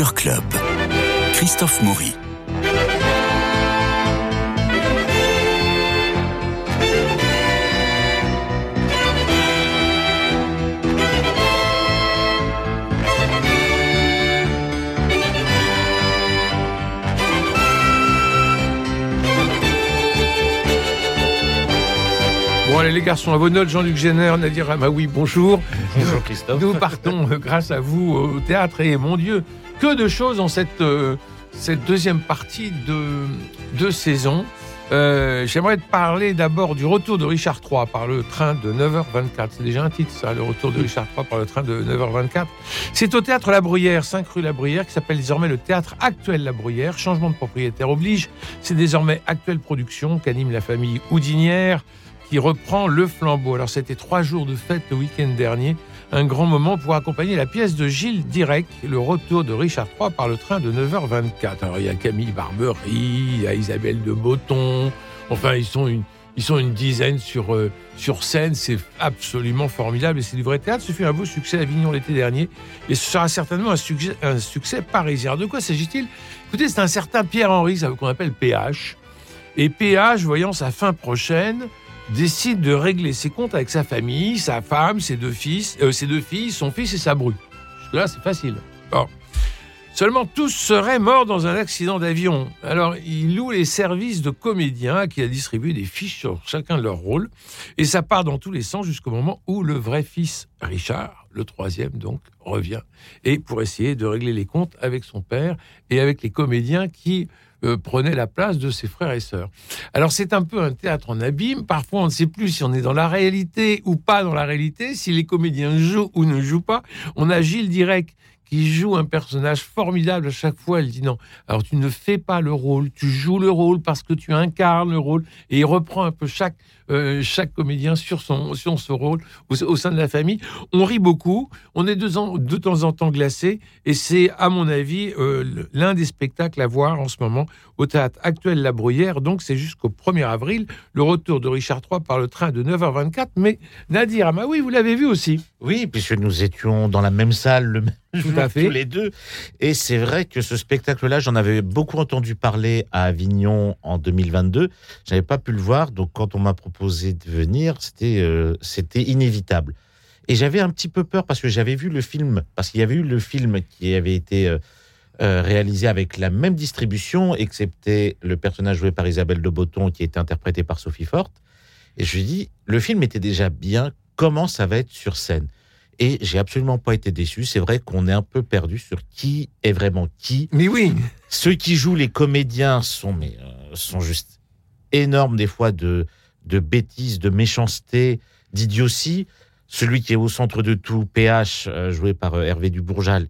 Culture Club. Christophe Maury. Bon, allez, les garçons, à vos notes, Jean-Luc Génère, Nadir Amaoui, bonjour. Bonjour Christophe. Nous partons, euh, grâce à vous, au théâtre. Et mon Dieu, que de choses dans cette, euh, cette deuxième partie de, de saison. Euh, J'aimerais te parler d'abord du retour de Richard III par le train de 9h24. C'est déjà un titre, ça, le retour de Richard III par le train de 9h24. C'est au théâtre La Bruyère, 5 rue La Bruyère, qui s'appelle désormais le théâtre actuel La Bruyère. Changement de propriétaire oblige. C'est désormais Actuelle Production qu'anime la famille Houdinière qui reprend le flambeau. Alors c'était trois jours de fête le week-end dernier, un grand moment pour accompagner la pièce de Gilles Direct, le retour de Richard III par le train de 9h24. Alors il y a Camille Barbery, il y a Isabelle de Botton, enfin ils sont une, ils sont une dizaine sur, euh, sur scène, c'est absolument formidable et c'est du vrai théâtre. Ce fut un beau succès à Avignon l'été dernier et ce sera certainement un succès, un succès parisien. De quoi s'agit-il? Écoutez, c'est un certain Pierre-Henri, qu'on appelle PH. Et PH, voyant sa fin prochaine, décide de régler ses comptes avec sa famille, sa femme, ses deux fils, euh, ses deux filles, son fils et sa bru. Là, c'est facile. Bon. Seulement, tous seraient morts dans un accident d'avion. Alors, il loue les services de comédiens qui a distribué des fiches sur chacun de leurs rôles. Et ça part dans tous les sens jusqu'au moment où le vrai fils, Richard, le troisième donc, revient. Et pour essayer de régler les comptes avec son père et avec les comédiens qui euh, prenait la place de ses frères et sœurs. Alors c'est un peu un théâtre en abîme. Parfois on ne sait plus si on est dans la réalité ou pas dans la réalité, si les comédiens jouent ou ne jouent pas. On a Gilles Direct qui joue un personnage formidable à chaque fois. Elle dit non. Alors tu ne fais pas le rôle, tu joues le rôle parce que tu incarnes le rôle. Et il reprend un peu chaque euh, chaque comédien sur son sur ce rôle au, au, sein de la famille. On rit beaucoup, on est de, de temps en temps glacé. Et c'est à mon avis euh, l'un des spectacles à voir en ce moment au théâtre actuel La Bruyère. Donc c'est jusqu'au 1er avril le retour de Richard III par le train de 9h24. Mais Nadir Amaoui, vous l'avez vu aussi. Oui, puisque nous étions dans la même salle le même tout à fait. Tous les deux. Et c'est vrai que ce spectacle-là, j'en avais beaucoup entendu parler à Avignon en 2022. Je n'avais pas pu le voir, donc quand on m'a proposé de venir, c'était euh, c'était inévitable. Et j'avais un petit peu peur parce que j'avais vu le film, parce qu'il y avait eu le film qui avait été euh, euh, réalisé avec la même distribution, excepté le personnage joué par Isabelle de Botton qui était interprété par Sophie Forte. Et je lui ai dit, le film était déjà bien, comment ça va être sur scène? Et j'ai absolument pas été déçu. C'est vrai qu'on est un peu perdu sur qui est vraiment qui. Mais oui. Ceux qui jouent les comédiens sont mais euh, sont juste énormes des fois de de bêtises, de méchanceté, d'idiotie. Celui qui est au centre de tout, PH, euh, joué par euh, Hervé Dubourjal,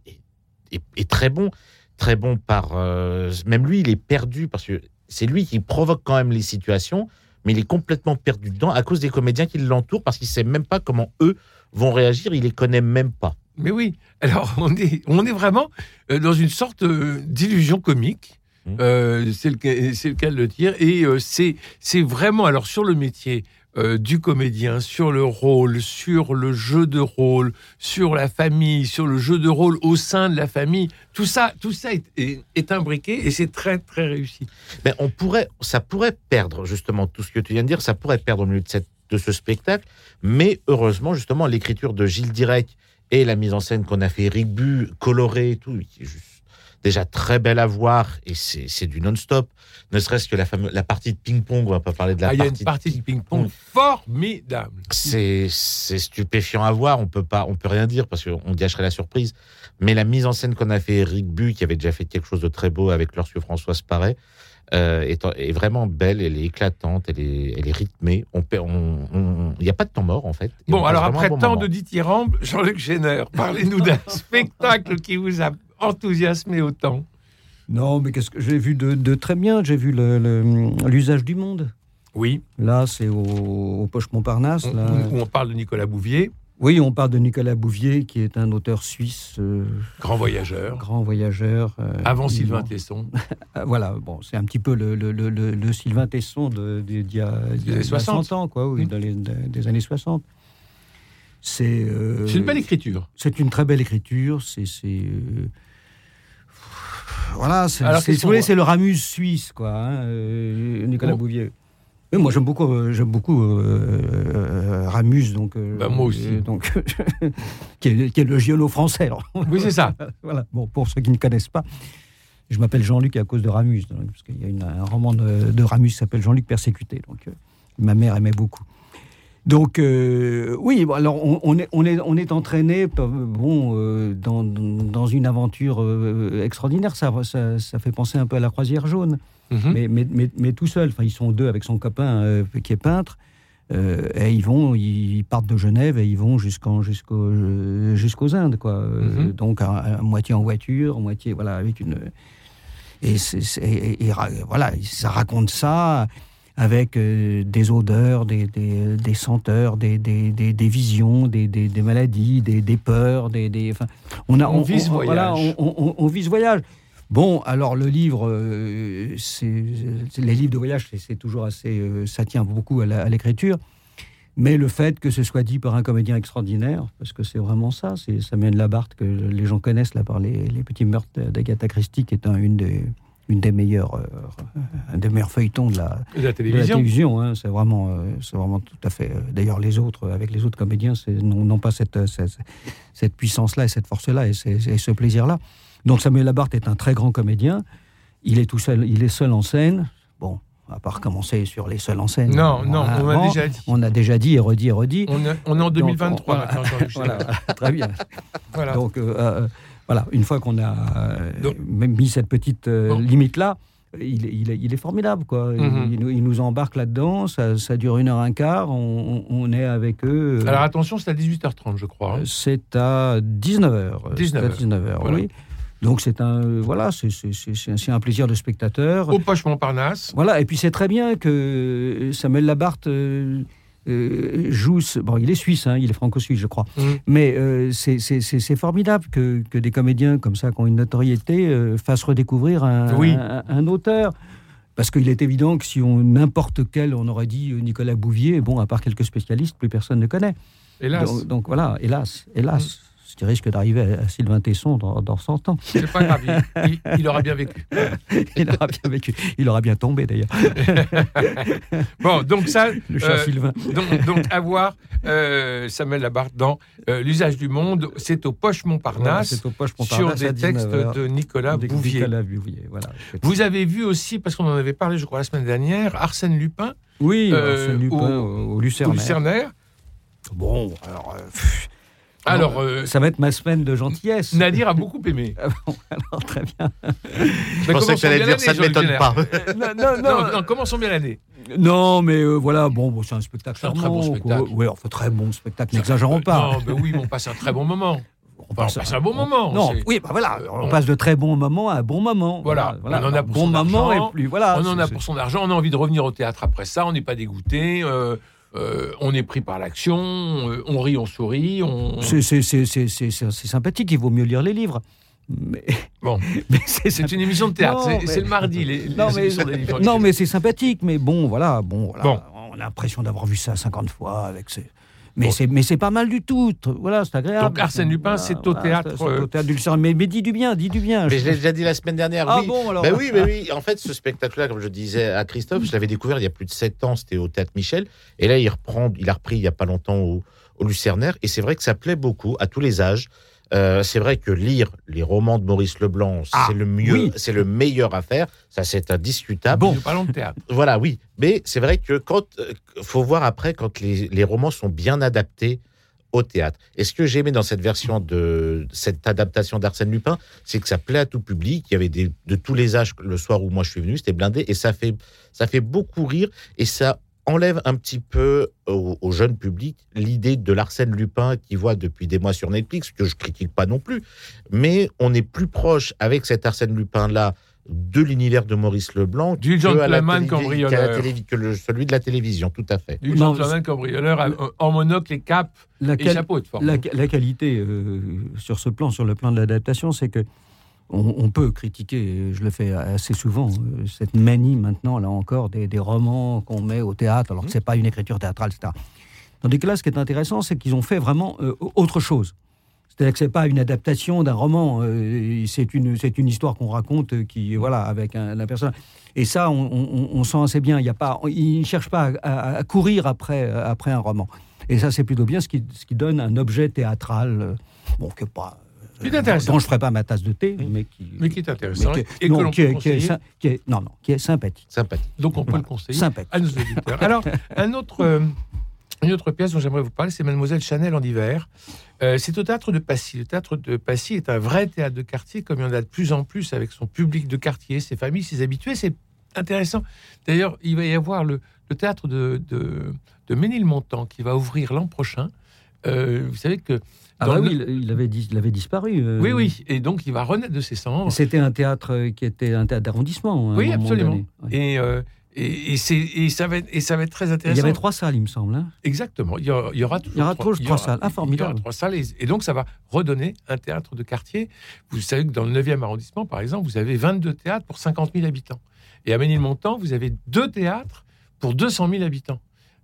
est, est, très bon, très bon par euh, même lui, il est perdu parce que c'est lui qui provoque quand même les situations, mais il est complètement perdu dedans à cause des comédiens qui l'entourent parce qu'il sait même pas comment eux vont réagir, il les connaît même pas. Mais oui, alors on est, on est vraiment dans une sorte d'illusion comique. Mmh. Euh, c'est le, le, cas de le dire. Et euh, c'est vraiment, alors sur le métier euh, du comédien, sur le rôle, sur le jeu de rôle, sur la famille, sur le jeu de rôle au sein de la famille, tout ça, tout ça est, est, est imbriqué et c'est très très réussi. Mais on pourrait, ça pourrait perdre justement tout ce que tu viens de dire, ça pourrait perdre au milieu de cette de ce spectacle. Mais heureusement, justement, l'écriture de Gilles Direct et la mise en scène qu'on a fait Eric Bu, coloré et tout, qui est juste déjà très belle à voir et c'est du non-stop. Ne serait-ce que la, fameuse, la partie de ping-pong, on va pas parler de la ah, partie. Il y a une partie de ping-pong formidable. C'est stupéfiant à voir. On peut pas, on peut rien dire parce qu'on gâcherait la surprise. Mais la mise en scène qu'on a fait Eric Bu, qui avait déjà fait quelque chose de très beau avec lorsque Françoise paraît, euh, est, est, vraiment belle, elle est éclatante, elle est, elle est rythmée. On il n'y a pas de temps mort en fait. Bon, alors après bon tant moment. de dithyrambe, Jean-Luc Génère, parlez-nous d'un spectacle qui vous a enthousiasmé autant. Non, mais qu'est-ce que j'ai vu de, de, très bien J'ai vu l'usage du monde. Oui. Là, c'est au, au, Poche Montparnasse. On, là. Où on parle de Nicolas Bouvier. Oui, on parle de Nicolas Bouvier, qui est un auteur suisse. Euh, grand voyageur. Grand voyageur. Euh, Avant Sylvain Tesson. voilà, bon, c'est un petit peu le, le, le, le Sylvain Tesson d'il y a, des années 60. 100 ans, quoi, oui, mmh. dans les, des années 60. C'est euh, une belle écriture. C'est une très belle écriture. C'est. Voilà, c'est si vous voulez, c'est le Ramus suisse, quoi, hein, euh, Nicolas Oh. Bouvier. Mais moi, j'aime beaucoup, euh, j'aime beaucoup euh, euh, Ramus, donc. euh, Bah, moi aussi. euh, donc, qui, est, qui est le giolo français. alors. Oui, c'est ça. voilà. Bon, pour ceux qui ne connaissent pas, je m'appelle Jean-Luc à cause de Ramus, donc, parce qu'il y a une- un roman de, de Ramus qui s'appelle Jean-Luc Persécuté. Donc, euh, ma mère aimait beaucoup. Donc, euh, oui, alors on, on est, on, est, on est entraîné par- bon, euh, dans, dans une aventure euh, extraordinaire. Ça, ça, ça fait penser un peu à la croisière jaune, Mhm. mais, mais, mais, mais tout seul. Enfin, ils sont deux avec son copain euh, qui est peintre. Euh, et ils vont, ils partent de Genève et ils vont jusqu'en, jusqu'au, euh, jusqu'aux Indes, quoi. Euh, Mhm. donc, à, à moitié en voiture, à moitié, voilà, avec une. Et, et- voilà, ça raconte ça avec euh, des odeurs, des, des, des senteurs, des, visions, des, maladies, des, peurs, des, des, enfin, on a, On vit ce voyage. on, on- on vit ce voyage. Bon, alors le livre, euh, c'est les livres de voyage, c'est- toujours assez, euh, ça tient beaucoup à l'écriture. Mais le fait que ce soit dit par un comédien extraordinaire, parce que c'est vraiment ça, c'est Samuel Labarthe que les gens connaissent là par les, les petits meurtres d'Agatha Christie, qui est un, une des une des meilleures, euh, un des meilleurs feuilletons de la, De la télévision. télévision. hein. c'est vraiment, euh, c'est vraiment tout à fait. euh, D'ailleurs, les autres, avec les autres comédiens, c'est- n'ont pas cette, cette, cette puissance-là et cette force-là et, ce plaisir-là. Donc Samuel Labarthe est un très grand comédien. Il est tout seul, il est seul en scène. Bon, on va pas recommencer sur les seuls en scène. Non, non, on a déjà dit. On a déjà dit et redit et redit. On, est- en Donc, 2023 on- maintenant, très bien. Voilà. Donc, euh, voilà, une fois qu'on a euh, Donc- mis cette petite euh, Bon. limite-là, il, est- il est- il est formidable. Quoi. Il- Mhm. il, nous- il nous embarque là-dedans, ça, ça dure une heure un quart, on, est avec eux. euh, Alors attention, c'est à 18h30, je crois. hein. c'est à 19h. 19h, 19h, voilà. oui. Donc c'est un, euh, voilà, c'est- un- c'est un plaisir de spectateur. Au Poche Montparnasse. Voilà, et puis c'est très bien que Samuel Labarthe euh, euh, Bon, il est suisse, hein, il est franco-suisse, je crois. Mhm. Mais euh, c'est- formidable que, que des comédiens comme ça, qui ont une notoriété, euh, fassent redécouvrir un, Oui. un- un auteur. Parce qu'il est évident que si on n'importe quel, on aurait dit Nicolas Bouvier, bon, à part quelques spécialistes, plus personne ne connaît. Hélas, Donc, donc voilà, hélas, hélas. Ce qui risque d'arriver à, Sylvain Tesson dans, dans 100 ans. c'est pas grave. Il, aura bien vécu. Il aura bien vécu. Il aura bien tombé d'ailleurs, Bon, donc ça. le chat euh, Sylvain. donc, donc, à voir euh, Samuel Labarthe dans euh, L'usage du monde. C'est au Poche Voilà, Montparnasse c'est au Poche sur Montparnasse à des textes 19 de Nicolas Bouvier. Nicolas Bouvier, voilà. Vous avez vu aussi, parce qu'on en avait parlé, je crois, la semaine dernière, Arsène Lupin Oui, Arsène Lupin au- au, Lucernaire. Bon, alors, pff, Alors, euh, ça va être ma semaine de gentillesse. Nadir a beaucoup aimé. Ah bon, alors, très bien. Je pensais que tu allais dire ça ne m'étonne pas. non, non, Non, non, commençons bien l'année. Non, mais euh, voilà, bon, bon, c'est un spectacle C'est un très charmant, bon spectacle. Oui, enfin, très bon spectacle, n'exagérons pas. Non, mais oui, mais on passe un très bon moment. On Enfin, on passe un bon moment. Non, oui, bah voilà, Euh, on, on- passe de très bons moments à un bon moment. Voilà, on en a un pour bon son moment argent, et plus. Voilà, on en a pour son argent, on a envie de revenir au théâtre après ça, on n'est pas dégoûté, euh, euh, on est pris par l'action, euh, on rit, on sourit, on... c'est- sympathique, il vaut mieux lire les livres. Mais, Bon. c'est une émission de théâtre, c'est mais- le mardi, les, les Non, mais, non, mais c'est sympathique, mais bon, voilà, bon, voilà, Bon. on a l'impression d'avoir vu ça 50 fois avec ces. Mais Bon. c'est mais c'est pas mal du tout. Voilà, c'est agréable. Donc, Arsène Lupin, c'est au théâtre, au euh, théâtre du. Mais, mais dis du bien, dis du bien. Mais je l'ai déjà dit la semaine dernière. ah oui. bon alors. Ben oui, ben oui. En fait, ce spectacle-là, comme je disais à Christophe, je l'avais découvert il y a plus de sept ans. C'était au Théâtre Michel. Et là, il reprend, il a repris il y a pas longtemps au, au Lucernaire. Et c'est vrai que ça plaît beaucoup à tous les âges. Euh, c'est vrai que lire les romans de Maurice Leblanc, Ah, c'est le mieux, oui. c'est le meilleur à faire. Ça, c'est indiscutable. Bon. Parlons de théâtre. Voilà, oui. Mais c'est vrai que quand euh, faut voir après quand les, les romans sont bien adaptés au théâtre. Et ce que j'ai aimé dans cette version de cette adaptation d'Arsène Lupin, c'est que ça plaît à tout public. Il y avait des, de tous les âges le soir où moi je suis venu, c'était blindé et ça fait ça fait beaucoup rire et ça enlève un petit peu au, au jeune public l'idée de l'Arsène Lupin qui voit depuis des mois sur Netflix, que je critique pas non plus, mais on est plus proche avec cet Arsène Lupin là de l'univers de Maurice Leblanc Du que à la cambrioleur. la que le- celui de la télévision, tout à fait. Du Non, gentleman cambrioleur en monocle et cap la, et chapeau de forme. la, la qualité euh, sur ce plan, sur le plan de l'adaptation, c'est que on, on peut critiquer, je le fais assez souvent, euh, cette manie maintenant, là encore, des, des romans qu'on met au théâtre, alors que c'est pas une écriture théâtrale, etc. Tandis que là, ce qui est intéressant, c'est qu'ils ont fait vraiment euh, autre chose. C'est-à-dire que c'est pas une adaptation d'un roman, euh, c'est une, une histoire qu'on raconte qui, voilà, avec un, un personnage. Et ça, on, on- on sent assez bien. Il y a pas, il ne cherche pas à, à courir après, après un roman. Et ça, c'est plutôt bien, ce qui, ce qui donne un objet théâtral, bon, que pas, Qui dont je ferai pas ma tasse de thé, mais qui, Mais qui est intéressant. mais qui et non, que qui peut est- qui est conseiller. sy- qui est- non, non, qui est sympathique. Sympathique. Donc on peut le conseiller Sympathique. à nos auditeurs. Alors, un autre, euh, une autre pièce dont j'aimerais vous parler, c'est Mademoiselle Chanel en hiver. Euh, c'est au théâtre de Passy. Le théâtre de Passy est un vrai théâtre de quartier, comme il y en a de plus en plus avec son public de quartier, ses familles, ses habitués. C'est intéressant. D'ailleurs, il va y avoir le, le théâtre de, de, de Ménilmontant qui va ouvrir l'an prochain. Euh, vous savez que. Ah bah oui, il, il avait, dis- il avait disparu. euh, oui, oui. Et donc, il va renaître de ses cendres. C'était un théâtre euh, qui était un théâtre d'arrondissement. un Oui, absolument. Ouais. Et, euh, et, et c'est- et ça va être, et ça va être très Il intéressant. y avait trois salles, il me semble. hein. Exactement. Il y aura, il y aura toujours Il y aura trois, salles. Ah, il y aura trois salles. Et, et donc, ça va redonner un théâtre de quartier. Vous savez que dans le 9e arrondissement, par exemple, vous avez 22 théâtres pour 50 000 habitants. Et à Ménilmontant, vous avez deux théâtres pour 200 000 habitants.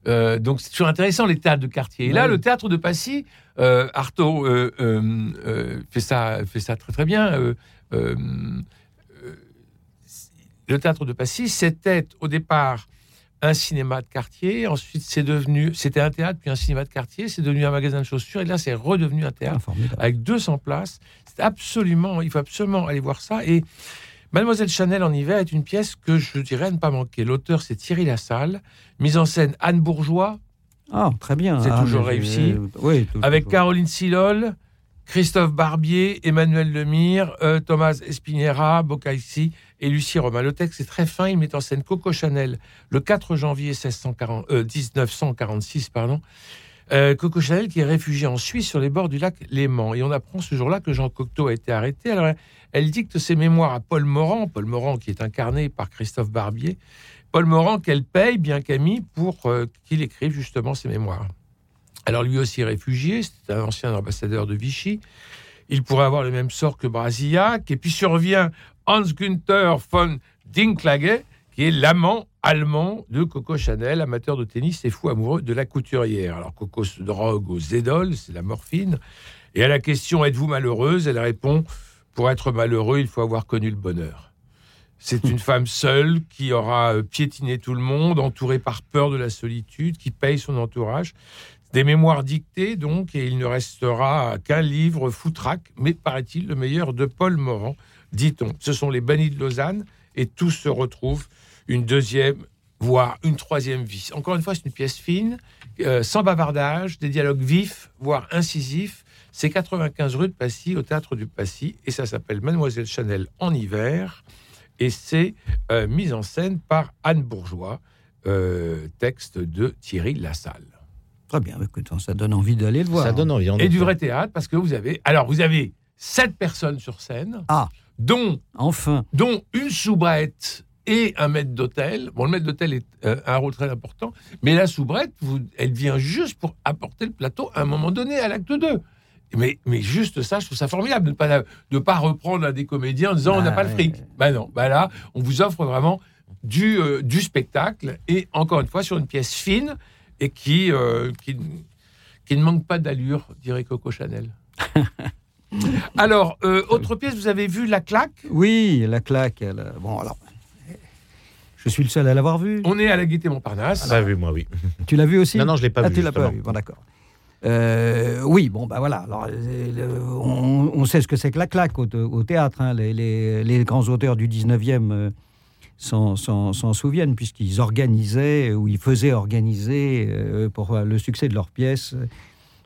Euh, donc, c'est toujours intéressant, les théâtres de quartier. Et là, Ouais. le théâtre de Passy, euh, Artaud euh, euh, fait, ça, fait ça très, très bien. Le théâtre de Passy, c'était au départ un cinéma de quartier. Ensuite, c'est devenu, c'était un théâtre puis un cinéma de quartier. C'est devenu un magasin de chaussures. Et là, c'est redevenu un Ah, théâtre formidable. avec 200 places. C'est absolument, il faut absolument aller voir ça. Et Mademoiselle Chanel en hiver est une pièce que je dirais ne pas manquer. L'auteur, c'est Thierry Lassalle. Mise en scène Anne Bourgeois, Ah, très bien. C'est Ah, toujours mais, réussi. oui, tout- avec toujours. Caroline Silol, Christophe Barbier, Emmanuel Lemire, euh, Thomas Espinera, Boccaissi et Lucie Romain. Le texte est très fin. Il met en scène Coco Chanel le 4 janvier 1640, euh, 1946. Pardon. Euh, Coco Chanel qui est réfugiée en Suisse sur les bords du lac Léman. Et on apprend ce jour-là que Jean Cocteau a été arrêté. Alors, elle, dicte ses mémoires à Paul Morand. Paul Morand qui est incarné par Christophe Barbier. Paul Morand qu'elle paye, bien qu'ami, pour euh, qu'il écrive justement ses mémoires. Alors lui aussi réfugié, c'est un ancien ambassadeur de Vichy. Il pourrait avoir le même sort que Brasillac. Et puis survient Hans Günther von Dinklage, qui est l'amant allemand de Coco Chanel, amateur de tennis et fou amoureux de la couturière. Alors Coco se drogue aux Zedol, c'est la morphine. Et à la question Êtes-vous malheureuse? Elle répond Pour être malheureux, il faut avoir connu le bonheur. C'est une femme seule qui aura euh, piétiné tout le monde, entourée par peur de la solitude, qui paye son entourage. Des mémoires dictées, donc, et il ne restera qu'un livre foutraque, mais paraît-il le meilleur de Paul Morand, dit-on. Ce sont les bannis de Lausanne, et tout se retrouve une deuxième, voire une troisième vie. Encore une fois, c'est une pièce fine, euh, sans bavardage, des dialogues vifs, voire incisifs. C'est 95 rue de Passy, au théâtre du Passy, et ça s'appelle Mademoiselle Chanel en hiver, et c'est euh, mise en scène par Anne Bourgeois, euh, texte de Thierry Lassalle. Très bien, écoute, ça donne envie d'aller le voir. Ça donne envie. en Et du vrai théâtre, parce que vous avez. Alors, vous avez sept personnes sur scène, Ah. dont, Enfin, dont une soubrette et un maître d'hôtel. Bon, le maître d'hôtel est euh, un rôle très important, mais la soubrette, vous, elle vient juste pour apporter le plateau à un moment donné à l'acte 2. Mais, mais juste ça, je trouve ça formidable de ne pas, de pas reprendre un des comédiens en disant on n'a Bah pas le fric. Ben non, ben là, on vous offre vraiment du, euh, du spectacle et encore une fois sur une pièce fine et qui, euh, qui, qui ne manque pas d'allure, dirait Coco Chanel. Alors, euh, autre pièce, vous avez vu La Claque? Oui, la claque. elle, bon, alors, je suis le seul à l'avoir vue. On est à la Gaîté Montparnasse. Pas vu, moi, oui. Tu l'as vu aussi Non, non, je l'ai pas ah, vu. tu l'as pas vu, bon d'accord. Euh, oui, bon, bah voilà. Alors, euh, le- on, on sait ce que c'est que la claque au, au théâtre. hein. Les, les- les grands auteurs du 19e euh, s'en, souviennent, puisqu'ils organisaient ou ils faisaient organiser euh, pour le succès de leurs pièces.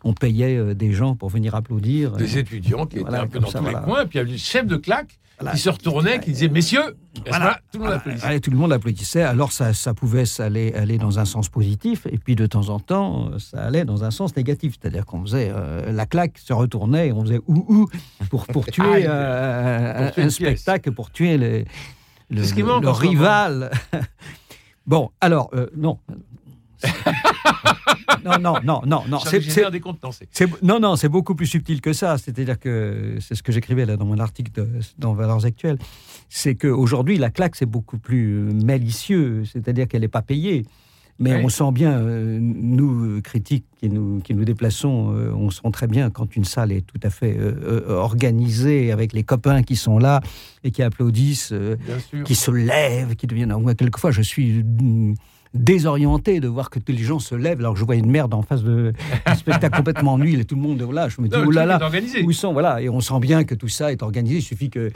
Euh, On payait euh, des gens pour venir applaudir. Des étudiants qui Voilà, étaient un peu dans ça, tous voilà. les coins. Puis il y avait le chef de claque Voilà. qui se retournait, qui disait Messieurs, tout le monde applaudissait. Allez, tout le monde applaudissait. Alors ça, ça pouvait aller, aller dans un sens positif, et puis de temps en temps, ça allait dans un sens négatif. C'est-à-dire qu'on faisait euh, la claque, se retournait, et on faisait ouh ouh pour, pour tuer euh, Pour un, tuer spectacle, pour tuer le, rival. bon, alors, euh, non. non, non, non, non, non. C'est- décontenancé. c'est- non, non, c'est beaucoup plus subtil que ça. C'est-à-dire que c'est ce que j'écrivais là dans mon article de- dans Valeurs Actuelles. C'est qu'aujourd'hui, la claque, c'est beaucoup plus euh, malicieux. C'est-à-dire qu'elle n'est pas payée. Mais Oui. on sent bien, euh, nous, critiques qui nous, qui nous déplaçons, euh, on sent très bien quand une salle est tout à fait euh, organisée, avec les copains qui sont là et qui applaudissent, qui se lèvent, qui deviennent... Moi, quelquefois, je suis mm, désorienté de voir que tous les gens se lèvent alors que je vois une merde en face de un spectacle complètement nul et tout le monde, voilà, je me dis, oh là là, où sont, voilà, et on sent bien que tout ça est organisé. Il suffit que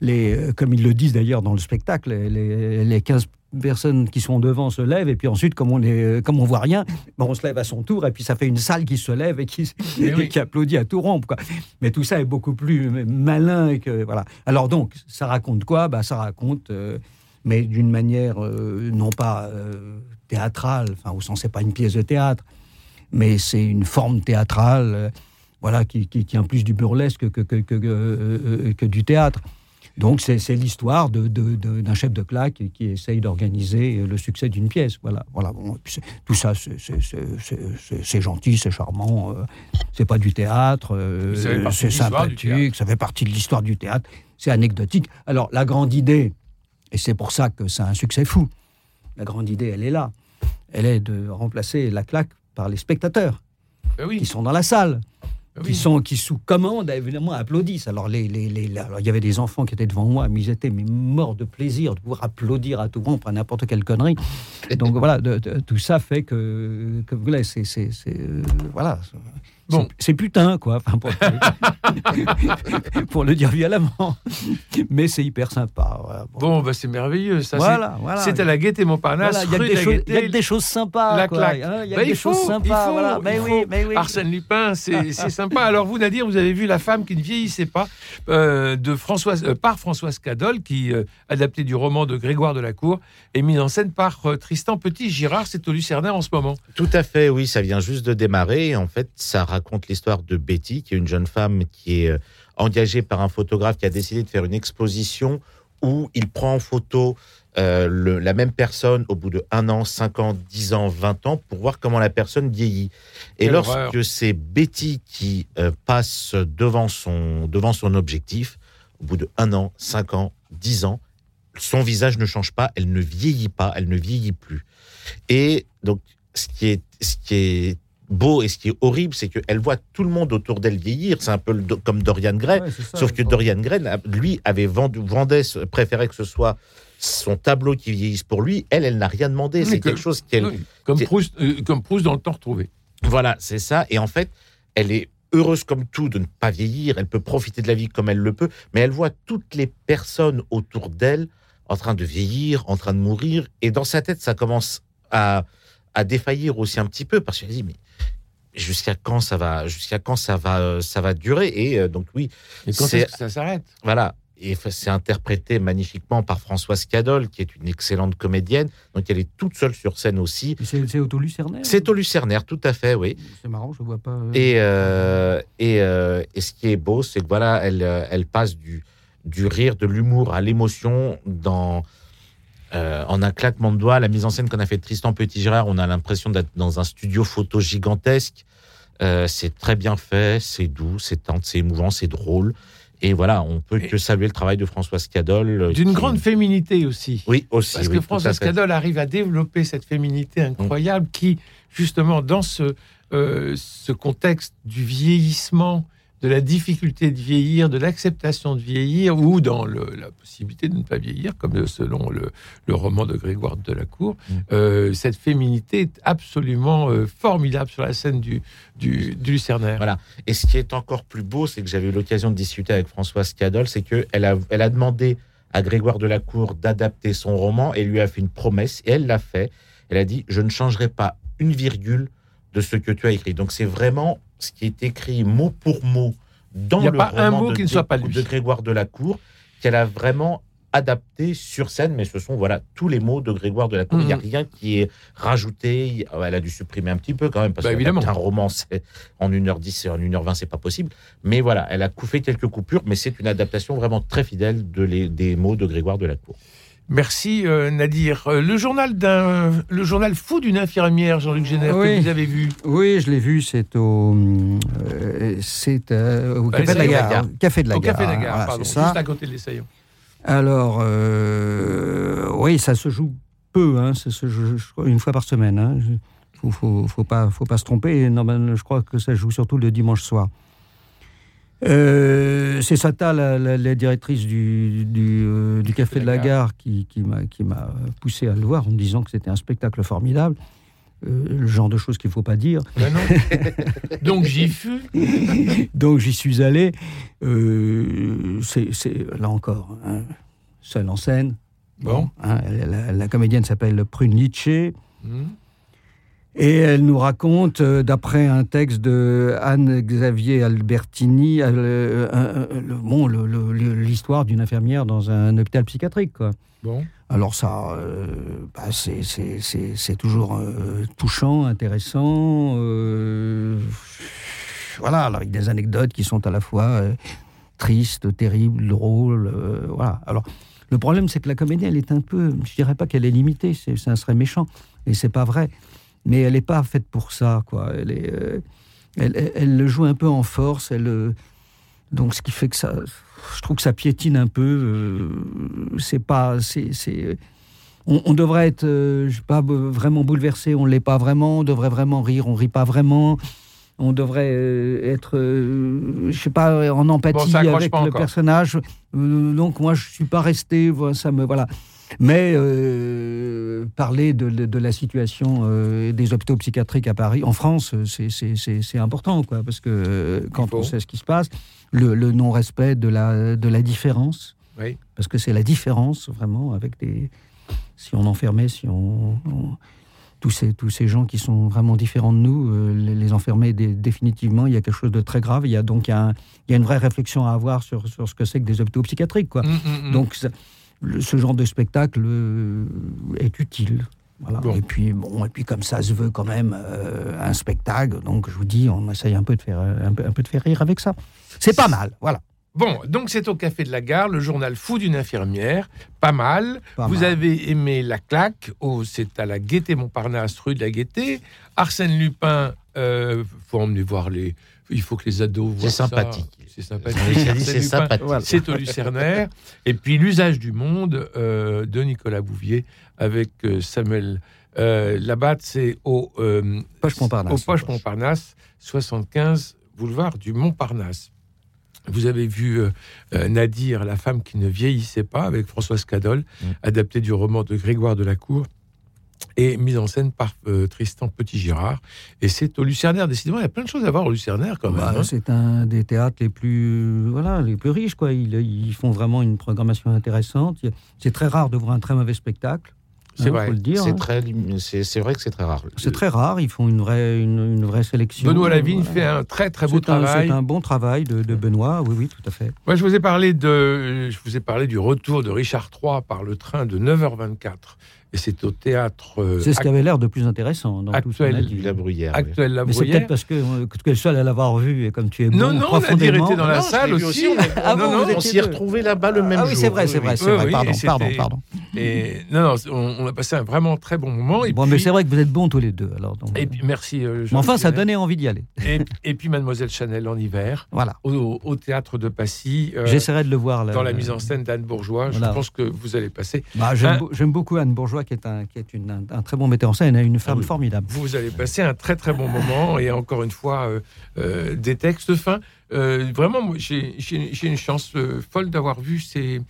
les, euh, comme ils le disent d'ailleurs dans le spectacle, les, les- les 15 personnes qui sont devant se lèvent et puis ensuite, comme on est, comme on voit rien, ben, on se lève à son tour et puis ça fait une salle qui se lève et qui, Eh et oui. qui applaudit à tout rompre. Quoi. Mais tout ça est beaucoup plus malin que voilà. Alors donc, ça raconte quoi? Ben ça raconte. euh, mais d'une manière euh, non pas euh, théâtrale, enfin au sens c'est pas une pièce de théâtre, mais c'est une forme théâtrale, euh, voilà, qui, qui tient plus du burlesque que, que, que, que, du théâtre. Donc c'est l'histoire de- de- de- d'un chef de claque qui essaye d'organiser le succès d'une pièce. Voilà, voilà. Bon, tout ça, c'est- gentil, c'est charmant. euh, c'est pas du théâtre, euh, c'est de sympathique, ça fait partie de l'histoire du théâtre. C'est anecdotique. Alors la grande idée, et c'est pour ça que c'est un succès fou. La grande idée, elle est là. Elle est de remplacer la claque par les spectateurs Ben oui. qui sont dans la salle, ben qui oui. sont qui sous commande évidemment applaudissent. Alors les, les, les- alors, il y avait des enfants qui étaient devant moi, mais ils étaient mais morts de plaisir de pouvoir applaudir à tout rompre à n'importe quelle connerie. Donc voilà, de- de- tout ça fait que, que voilà, c'est euh, voilà. C'est- Bon. c'est- putain, quoi, enfin, pour, pour le dire violemment. Mais c'est hyper sympa. Voilà, bon. Bon, bah, c'est merveilleux. Ça, c'est- voilà, voilà. c'est à la Gaîté Montparnasse, Voilà, il y a que des choses- il y a que Gaîté. des choses sympas. La claque. hein, Il y a Bah, des faut, choses il sympas. faut, voilà. Mais oui, mais oui. Arsène Lupin, c'est sympa. Alors vous, Nadir, vous avez vu La femme qui ne vieillissait pas euh, de Françoise, euh, par Françoise Cadol, qui euh, adapté du roman de Grégoire de la Cour, et mise en scène par euh, Tristan Petit-Girard. C'est au Lucernaire en ce moment. Tout à fait, oui, ça vient juste de démarrer. En fait, ça raconte l'histoire de Betty, qui est une jeune femme qui est euh, engagée par un photographe qui a décidé de faire une exposition où il prend en photo euh, le- la même personne au bout de un an, 5 ans, 10 ans, 20 ans pour voir comment la personne vieillit. Et Quelle lorsque c'est Betty qui euh, passe devant son, devant son objectif, au bout de un an, 5 ans, 10 ans, son visage ne change pas, elle ne vieillit pas, elle ne vieillit plus. Et donc, ce qui est, ce qui est beau et ce qui est horrible, c'est qu'elle voit tout le monde autour d'elle vieillir. C'est un peu le- comme Dorian Gray. Ouais, c'est ça, Sauf que. Dorian Gray, lui, avait vendu, vendait, préférait que ce soit son tableau qui vieillisse pour lui. Elle, elle n'a rien demandé. C'est que- quelque chose qu'elle. Oui, comme, c'est- Proust, euh, comme Proust dans le temps retrouvé. Voilà, c'est ça. Et en fait, elle est heureuse comme tout de ne pas vieillir. Elle peut profiter de la vie comme elle le peut. Mais elle voit toutes les personnes autour d'elle en train de vieillir, en train de mourir. Et dans sa tête, ça commence à, à défaillir aussi un petit peu parce qu'elle dit, mais jusqu'à quand ça va, jusqu'à quand ça va, ça va durer? Et euh, donc oui, Et quand est-ce que ça s'arrête? Voilà. Et c'est interprété magnifiquement par Françoise Cadol, qui est une excellente comédienne. Donc elle est toute seule sur scène aussi. C'est au Lucernaire C'est au Lucernaire, tout à fait, oui. C'est marrant, je vois pas. euh, Et, euh, et, euh, et ce qui est beau, c'est que voilà, elle, elle passe du, du rire, de l'humour à l'émotion dans, euh, en un claquement de doigts. La mise en scène qu'on a fait de Tristan Petit-Girard, on a l'impression d'être dans un studio photo gigantesque. Euh, c'est très bien fait, c'est doux, c'est tendre, c'est émouvant, c'est drôle. Et voilà, on peut que saluer le travail de Françoise Cadol. euh, D'une qui- grande féminité aussi. Oui, aussi. Parce oui, que Françoise. Cadol arrive à développer cette féminité incroyable qui, justement, dans ce, euh, ce contexte du vieillissement, de la difficulté de vieillir, de l'acceptation de vieillir, ou dans le- la possibilité de ne pas vieillir, comme selon le, le roman de Grégoire de la Cour, Mm. euh, cette féminité est absolument euh, formidable sur la scène du, du, du Lucernaire. Voilà. Et ce qui est encore plus beau, c'est que j'avais eu l'occasion de discuter avec Françoise Cadol, c'est qu'elle a, elle a demandé à Grégoire Delacour d'adapter son roman et lui a fait une promesse, et elle l'a fait. Elle a dit Je ne changerai pas une virgule de ce que tu as écrit. Donc c'est vraiment ce qui est écrit mot pour mot dans le pas un roman mot de, qui ne soit pas lui. de Grégoire Delacour, qu'elle a vraiment adapté sur scène, mais ce sont voilà tous les mots de Grégoire Delacour. Il n'y a Mhm. rien qui est rajouté. Elle a dû supprimer un petit peu quand même, parce Bah, qu'un roman, c'est en 1h10 et en 1h20, c'est pas possible. Mais voilà, elle a couffé quelques coupures, mais c'est une adaptation vraiment très fidèle de les- des mots de Grégoire Delacour. Merci euh, Nadir. Euh, le journal d'un, le journal fou d'une infirmière, Jean-Luc Génère, Oui. que vous avez vu. Oui, je l'ai vu, c'est au, euh, c'est au Allez, Café de la Gare. Hein. Café de la Au Gare. Café de la hein, Gare, voilà, pardon, c'est ça. juste à côté de l'Essaillon. Alors, euh, oui, ça se joue peu, hein, une fois par semaine. Hein. Je- faut, faut, faut pas, faut pas se tromper. Normalement, je crois que ça joue surtout le dimanche soir. Euh, c'est Sata, la, la- la directrice du, du, euh, du Café de la Gare, qui, qui m'a poussé à le voir en me disant que c'était un spectacle formidable. Euh, le genre de choses qu'il ne faut pas dire. Ben non. Donc j'y fus. Donc j'y suis allé. C'est là encore, hein, seule en scène. Bon. Hein, la, comédienne s'appelle Prune Litché. Hmm. Et elle nous raconte, euh, d'après un texte de Anne-Xavier Albertini, euh, euh, bon, l'histoire d'une infirmière dans un hôpital psychiatrique. Quoi. Bon. Alors ça, bah, c'est- toujours touchant, intéressant. voilà, alors, avec des anecdotes qui sont à la fois tristes, terribles, drôles. voilà. Alors, le problème, c'est que la comédie, elle est un peu, je dirais pas qu'elle est limitée, ça serait méchant, et c'est pas vrai. Mais elle n'est pas faite pour ça, quoi. Elle, est, euh, elle, elle- elle le joue un peu en force, elle, euh, donc ce qui fait que ça, je trouve que ça piétine un peu. euh, c'est pas, c'est, on, on devrait être, euh, je sais pas, vraiment bouleversé. On l'est pas vraiment. On devrait vraiment rire. On rit pas vraiment. On devrait être, je sais pas, en empathie avec le encore. personnage. Donc moi, je suis pas resté. Ça me, voilà. Mais euh, parler de, la situation euh, des hôpitaux psychiatriques à Paris, en France, c'est- c'est important, quoi, parce que euh, quand on sait ce qui se passe, le, le non-respect de la, de la différence, Oui. parce que c'est la différence, vraiment, avec des... Si on enfermait, si on... on- tous, ces, tous ces gens qui sont vraiment différents de nous, euh, les, les enfermer dé- définitivement, il y a quelque chose de très grave. Il y a donc un- il y a une vraie réflexion à avoir sur, sur ce que c'est que des hôpitaux psychiatriques. Quoi. Hmm, hmm, hmm. Donc, le- ce genre de spectacle euh, est utile. Voilà. Bon. Et puis, bon, et puis comme ça se veut quand même euh, un spectacle, donc je vous dis, on essaye un peu de faire un peu, un peu de faire rire avec ça. C'est pas mal, voilà. Bon, donc c'est au Café de la Gare, le journal fou d'une infirmière. Pas mal. Pas Vous mal. avez aimé La Claque, oh, c'est à la Gaîté Montparnasse, rue de la Gaîté. Arsène Lupin, euh, faut emmener voir les. Il faut que les ados voient C'est sympathique. C'est sympathique. C'est sympathique. Au Lucernaire. Et puis L'usage du monde euh, de Nicolas Bouvier avec euh, Samuel euh, Labatte, c'est au, euh, Poche Montparnasse. au Poche Montparnasse, 75 boulevard du Montparnasse. Vous avez vu euh, Nadir, la femme qui ne vieillissait pas, avec Françoise Cadol, Mm. adapté du roman de Grégoire Delacour et mise en scène par euh, Tristan Petit-Girard. Et c'est au Lucernaire, décidément, il y a plein de choses à voir au Lucernaire quand même. Bah, hein. c'est un des théâtres les plus, voilà, les plus riches. Quoi. Ils, ils font vraiment une programmation intéressante. C'est très rare de voir un très mauvais spectacle. C'est hein, vrai. C'est hein. très, c'est vrai que c'est très rare. C'est très rare. Ils font une vraie, une, une vraie sélection. Benoît Lavigne Voilà. fait un très très beau un- travail. C'est un bon travail de, de Benoît. Oui, oui, tout à fait. Moi, je vous ai parlé de, je vous ai parlé du retour de Richard III par le train de 9h24. Et c'est au théâtre euh, C'est ce qui avait l'air de plus intéressant dans tout. La bruyère. oui. actuel La Mais c'est peut-être parce que, euh, que tu es le seul à l'avoir vu et comme tu es Non, bon non, Nadir profondément. était dans la Non, salle aussi. aussi, on Ah non, non, s'y est deux. retrouvés là-bas le même ah jour. oui, c'est vrai, c'est vrai, c'est Oui, vrai. oui, pardon, pardon, pardon. Et non, non, on, on a passé un vraiment très bon moment. Et Bon, puis, mais c'est vrai que vous êtes bons tous les deux. Alors, donc, Et puis, merci. euh, mais enfin, ça donnait envie d'y aller. Et, puis Mademoiselle Chanel en hiver, Voilà. au, théâtre de Passy, euh, J'essaierai de le voir. là. dans la mise en scène d'Anne Bourgeois. Je pense que vous allez passer. Bah, j'aime beaucoup Anne Bourgeois, qui est un, qui est une- un, un très bon metteur en scène, une femme oui. formidable. Vous allez passer un très très bon moment et encore une fois euh, euh, des textes fins. Euh, vraiment, j'ai une chance folle d'avoir vu ces,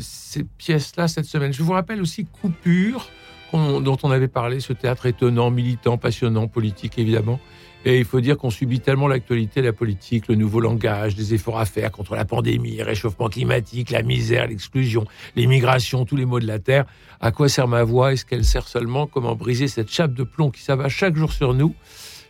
ces pièces-là cette semaine. Je vous rappelle aussi Coupure, dont on avait parlé, ce théâtre étonnant, militant, passionnant, politique évidemment. Et il faut dire qu'on subit tellement l'actualité, la politique, le nouveau langage, des efforts à faire contre la pandémie, le réchauffement climatique, la misère, l'exclusion, l'immigration, tous les maux de la terre. À quoi sert ma voix? Est-ce qu'elle sert seulement? Comment briser cette chape de plomb qui s'abat chaque jour sur nous?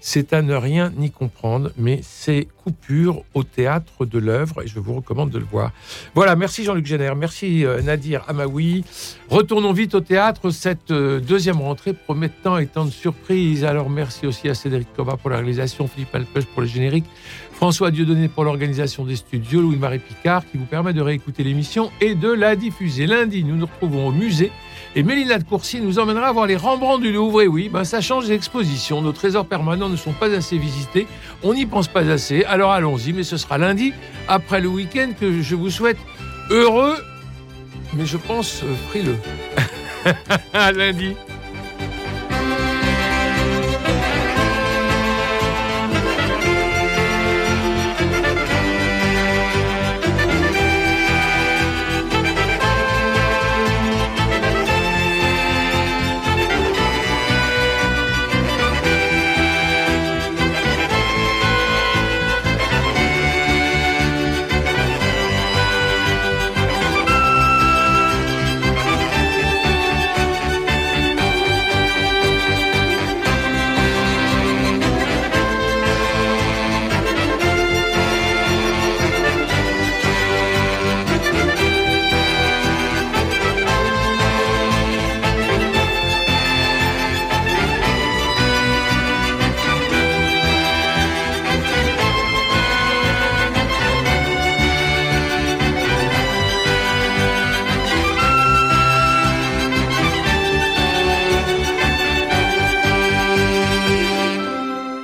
C'est à ne rien n'y comprendre, mais c'est coupure au théâtre de l'œuvre et je vous recommande de le voir. Voilà, merci Jean-Luc Génère, merci euh, Nadir Amaoui. Retournons vite au théâtre. Cette euh, deuxième rentrée promet tant et tant de surprises. Alors merci aussi à Cédric Cova pour la réalisation, Philippe Alpech pour le générique, François Dieudonné pour l'organisation des studios, Louis-Marie Picard qui vous permet de réécouter l'émission et de la diffuser. Lundi, nous nous retrouvons au musée et Mélina de Courcy nous emmènera voir les Rembrandt du Louvre. Et oui, ben ça change d'exposition. Nos trésors permanents ne sont pas assez visités. On n'y pense pas assez. Alors allons-y, mais ce sera lundi, après le week-end, que je vous souhaite heureux, mais je pense euh, frileux. à lundi.